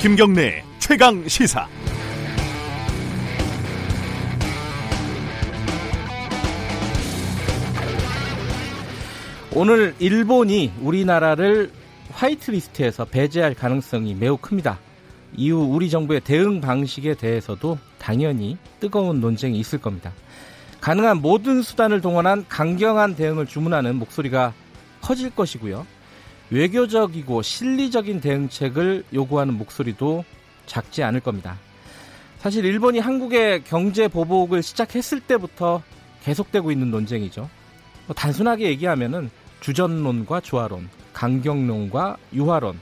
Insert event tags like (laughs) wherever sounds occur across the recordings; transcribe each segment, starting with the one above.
김경래 최강 시사. 오늘 일본이 우리나라를 화이트리스트에서 배제할 가능성이 매우 큽니다. 이후 우리 정부의 대응 방식에 대해서도 당연히 뜨거운 논쟁이 있을 겁니다. 가능한 모든 수단을 동원한 강경한 대응을 주문하는 목소리가 커질 것이고요. 외교적이고 실리적인 대응책을 요구하는 목소리도 작지 않을 겁니다. 사실 일본이 한국의 경제 보복을 시작했을 때부터 계속되고 있는 논쟁이죠. 뭐 단순하게 얘기하면은 주전론과 조화론, 강경론과 유화론.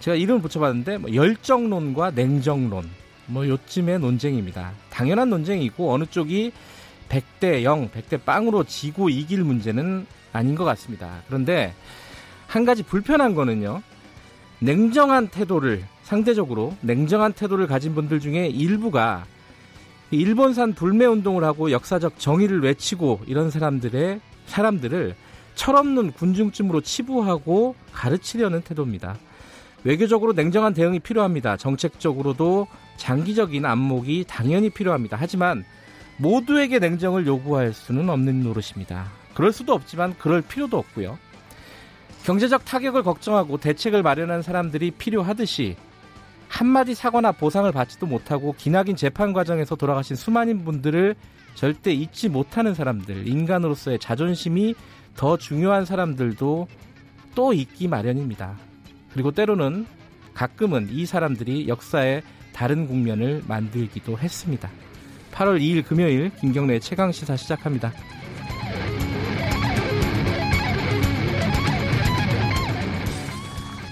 제가 이름을 붙여봤는데 뭐 열정론과 냉정론. 뭐 요쯤의 논쟁입니다. 당연한 논쟁이고 어느 쪽이 100대 0, 100대 빵으로 지고 이길 문제는 아닌 것 같습니다. 그런데 한 가지 불편한 거는요. 냉정한 태도를 상대적으로 냉정한 태도를 가진 분들 중에 일부가 일본산 불매 운동을 하고 역사적 정의를 외치고 이런 사람들의 사람들을 철없는 군중쯤으로 치부하고 가르치려는 태도입니다. 외교적으로 냉정한 대응이 필요합니다. 정책적으로도 장기적인 안목이 당연히 필요합니다. 하지만 모두에게 냉정을 요구할 수는 없는 노릇입니다. 그럴 수도 없지만 그럴 필요도 없고요. 경제적 타격을 걱정하고 대책을 마련한 사람들이 필요하듯이 한마디 사과나 보상을 받지도 못하고 기나긴 재판 과정에서 돌아가신 수많은 분들을 절대 잊지 못하는 사람들, 인간으로서의 자존심이 더 중요한 사람들도 또 있기 마련입니다. 그리고 때로는 가끔은 이 사람들이 역사의 다른 국면을 만들기도 했습니다. 8월 2일 금요일 김경래 최강 시사 시작합니다.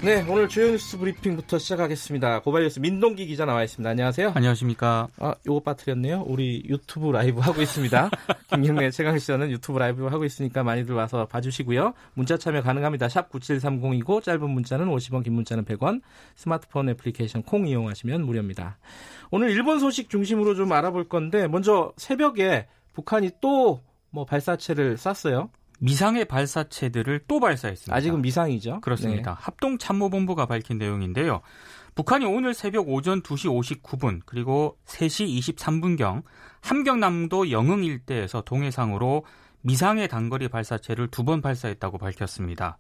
네, 오늘 주요 뉴스 브리핑부터 시작하겠습니다. 고발뉴스 민동기 기자 나와 있습니다. 안녕하세요. 안녕하십니까. 아, 요거 빠뜨렸네요. 우리 유튜브 라이브 하고 있습니다. (laughs) 김경래 최강 시사는 유튜브 라이브 하고 있으니까 많이들 와서 봐주시고요. 문자 참여 가능합니다. 샵 9730이고 짧은 문자는 50원, 긴 문자는 100원. 스마트폰 애플리케이션 콩 이용하시면 무료입니다. 오늘 일본 소식 중심으로 좀 알아볼 건데 먼저 새벽에 북한이 또 뭐 발사체를 쐈어요. 미상의 발사체들을 또 발사했습니다. 아직은 미상이죠. 그렇습니다. 네. 합동참모본부가 밝힌 내용인데요. 북한이 오늘 새벽 오전 2시 59분 그리고 3시 23분경 함경남도 영흥 일대에서 동해상으로 미상의 단거리 발사체를 두 번 발사했다고 밝혔습니다.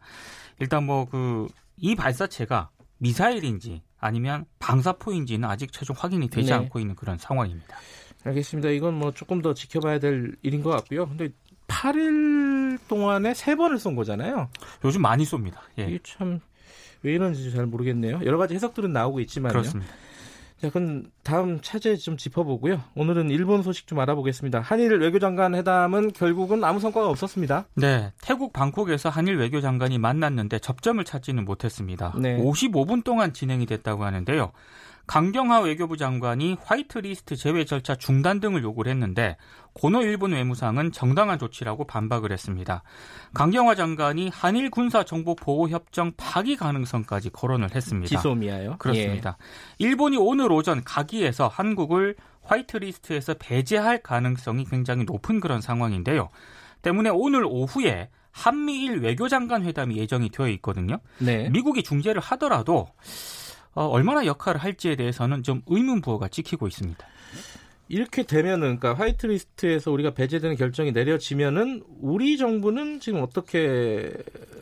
일단 뭐 그 이 발사체가 미사일인지 아니면 방사포인지는 아직 최종 확인이 되지 네. 않고 있는 그런 상황입니다. 알겠습니다. 이건 뭐 조금 더 지켜봐야 될 일인 것 같고요. 근데 8일 동안에 세 번을 쏜 거잖아요. 요즘 많이 쏩니다. 예. 이게 참 왜 이런지 잘 모르겠네요. 여러 가지 해석들은 나오고 있지만요. 그렇습니다. 자, 그럼 다음 차제 좀 짚어보고요. 오늘은 일본 소식 좀 알아보겠습니다. 한일 외교장관 회담은 결국은 아무 성과가 없었습니다. 네, 태국 방콕에서 한일 외교장관이 만났는데 접점을 찾지는 못했습니다. 네. 55분 동안 진행이 됐다고 하는데요. 강경화 외교부 장관이 화이트리스트 제외 절차 중단 등을 요구를 했는데 고노 일본 외무상은 정당한 조치라고 반박을 했습니다. 강경화 장관이 한일 군사 정보 보호 협정 파기 가능성까지 거론을 했습니다. 지소미아요. 그렇습니다. 일본이 오늘 오전 가기에서 한국을 화이트리스트에서 배제할 가능성이 굉장히 높은 그런 상황인데요. 때문에 오늘 오후에 한미일 외교장관 회담이 예정이 되어 있거든요. 예. 네. 미국이 중재를 하더라도 어, 얼마나 역할을 할지에 대해서는 좀 의문부호가 찍히고 있습니다. 이렇게 되면은 그러니까 화이트리스트에서 우리가 배제되는 결정이 내려지면은 우리 정부는 지금 어떻게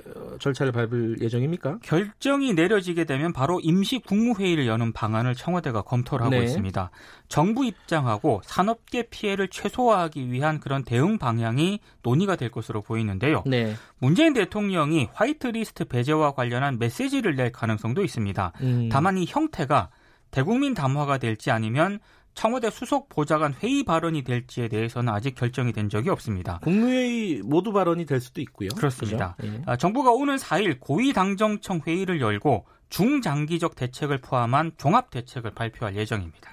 어, 절차를 밟을 예정입니까? 결정이 내려지게 되면 바로 임시 국무회의를 여는 방안을 청와대가 검토를 하고 네. 있습니다. 정부 입장하고 산업계 피해를 최소화하기 위한 그런 대응 방향이 논의가 될 것으로 보이는데요. 네. 문재인 대통령이 화이트리스트 배제와 관련한 메시지를 낼 가능성도 있습니다. 음, 다만 이 형태가 대국민 담화가 될지 아니면 청와대 수석 보좌관 회의 발언이 될지에 대해서는 아직 결정이 된 적이 없습니다. 국무회의 모두 발언이 될 수도 있고요. 그렇습니다. 그죠? 예. 아, 정부가 오는 4일 고위당정청 회의를 열고 중장기적 대책을 포함한 종합 대책을 발표할 예정입니다.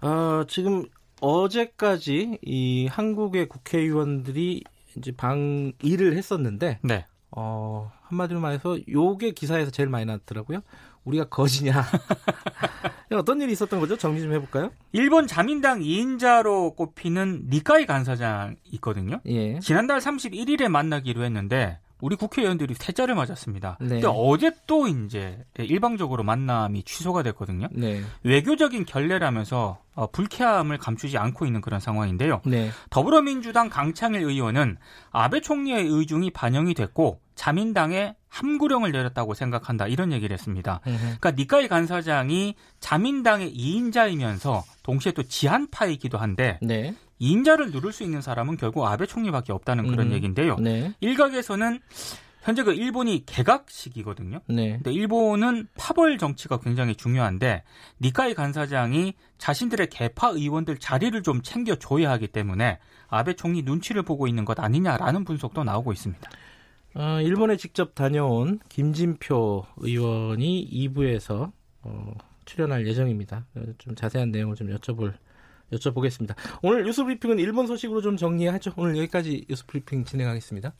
아, 지금 어제까지 이 한국의 국회의원들이 이제 방일을 했었는데 네. 어, 한마디로 말해서 요게 기사에서 제일 많이 나왔더라고요. 우리가 거지냐. (laughs) 어떤 일이 있었던 거죠? 정리 좀 해볼까요? 일본 자민당 2인자로 꼽히는 니카이 간사장 있거든요. 예. 지난달 31일에 만나기로 했는데 우리 국회의원들이 태자를 맞았습니다. 네. 근데 어제 또 이제 일방적으로 만남이 취소가 됐거든요. 네. 외교적인 결례라면서 어, 불쾌함을 감추지 않고 있는 그런 상황인데요. 네. 더불어민주당 강창일 의원은 아베 총리의 의중이 반영이 됐고 자민당에 함구령을 내렸다고 생각한다 이런 얘기를 했습니다. 그러니까 니카이 간사장이 자민당의 2인자이면서 동시에 또 지한파이기도 한데 네. 2인자를 누를 수 있는 사람은 결국 아베 총리밖에 없다는 그런 음. 얘기인데요. 네. 일각에서는 현재 그 일본이 개각식이거든요. 네. 근데 일본은 파벌 정치가 굉장히 중요한데 니카이 간사장이 자신들의 개파 의원들 자리를 좀 챙겨줘야 하기 때문에 아베 총리 눈치를 보고 있는 것 아니냐라는 분석도 나오고 있습니다. 어, 일본에 직접 다녀온 김진표 의원이 2부에서 어, 출연할 예정입니다. 어, 좀 자세한 내용을 좀 여쭤볼 여쭤보겠습니다. 오늘 뉴스 브리핑은 일본 소식으로 좀 정리하죠. 오늘 여기까지 뉴스 브리핑 진행하겠습니다.